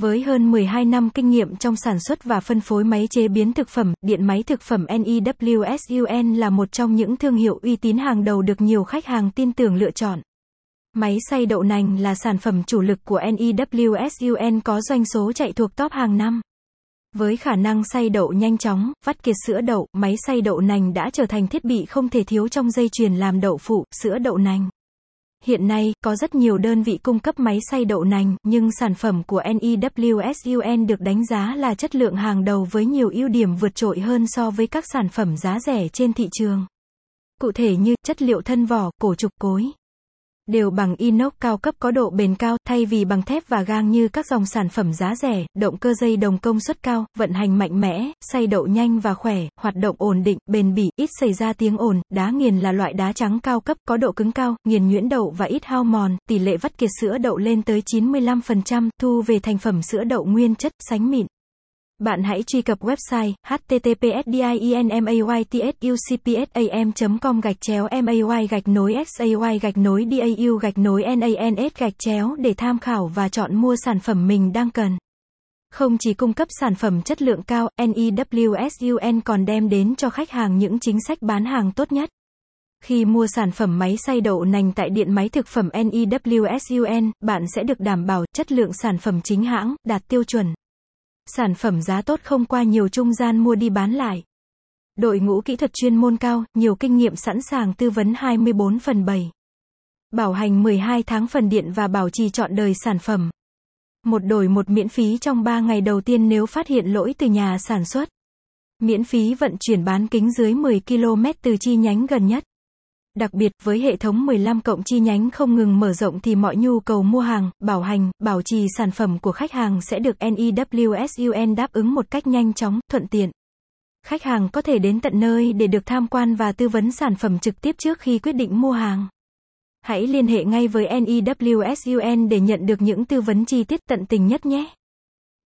Với hơn 12 năm kinh nghiệm trong sản xuất và phân phối máy chế biến thực phẩm, điện máy thực phẩm NEWSUN là một trong những thương hiệu uy tín hàng đầu được nhiều khách hàng tin tưởng lựa chọn. Máy xay đậu nành là sản phẩm chủ lực của NEWSUN có doanh số chạy thuộc top hàng năm. Với khả năng xay đậu nhanh chóng, vắt kiệt sữa đậu, máy xay đậu nành đã trở thành thiết bị không thể thiếu trong dây chuyền làm đậu phụ, sữa đậu nành. Hiện nay, có rất nhiều đơn vị cung cấp máy xay đậu nành, nhưng sản phẩm của NEWSUN được đánh giá là chất lượng hàng đầu với nhiều ưu điểm vượt trội hơn so với các sản phẩm giá rẻ trên thị trường. Cụ thể như, chất liệu thân vỏ, cổ trục cối đều bằng inox cao cấp có độ bền cao, thay vì bằng thép và gang như các dòng sản phẩm giá rẻ, động cơ dây đồng công suất cao, vận hành mạnh mẽ, xay đậu nhanh và khỏe, hoạt động ổn định, bền bỉ, ít xảy ra tiếng ồn, đá nghiền là loại đá trắng cao cấp, có độ cứng cao, nghiền nhuyễn đậu và ít hao mòn, tỷ lệ vắt kiệt sữa đậu lên tới 95%, thu về thành phẩm sữa đậu nguyên chất, sánh mịn. Bạn hãy truy cập website https://dinmaytsucpsam.com gạch chéo may gạch nối xay gạch nối dau gạch nối nans gạch chéo để tham khảo và chọn mua sản phẩm mình đang cần. Không chỉ cung cấp sản phẩm chất lượng cao, NEWSUN còn đem đến cho khách hàng những chính sách bán hàng tốt nhất. Khi mua sản phẩm máy xay đậu nành tại điện máy thực phẩm NEWSUN, bạn sẽ được đảm bảo chất lượng sản phẩm chính hãng, đạt tiêu chuẩn. Sản phẩm giá tốt không qua nhiều trung gian mua đi bán lại. Đội ngũ kỹ thuật chuyên môn cao, nhiều kinh nghiệm sẵn sàng tư vấn 24 phần 7. Bảo hành 12 tháng phần điện và bảo trì chọn đời sản phẩm. Một đổi một miễn phí trong 3 ngày đầu tiên nếu phát hiện lỗi từ nhà sản xuất. Miễn phí vận chuyển bán kính dưới 10 km từ chi nhánh gần nhất. Đặc biệt, với hệ thống 15 cộng chi nhánh không ngừng mở rộng thì mọi nhu cầu mua hàng, bảo hành, bảo trì sản phẩm của khách hàng sẽ được NEWSUN đáp ứng một cách nhanh chóng, thuận tiện. Khách hàng có thể đến tận nơi để được tham quan và tư vấn sản phẩm trực tiếp trước khi quyết định mua hàng. Hãy liên hệ ngay với NEWSUN để nhận được những tư vấn chi tiết tận tình nhất nhé.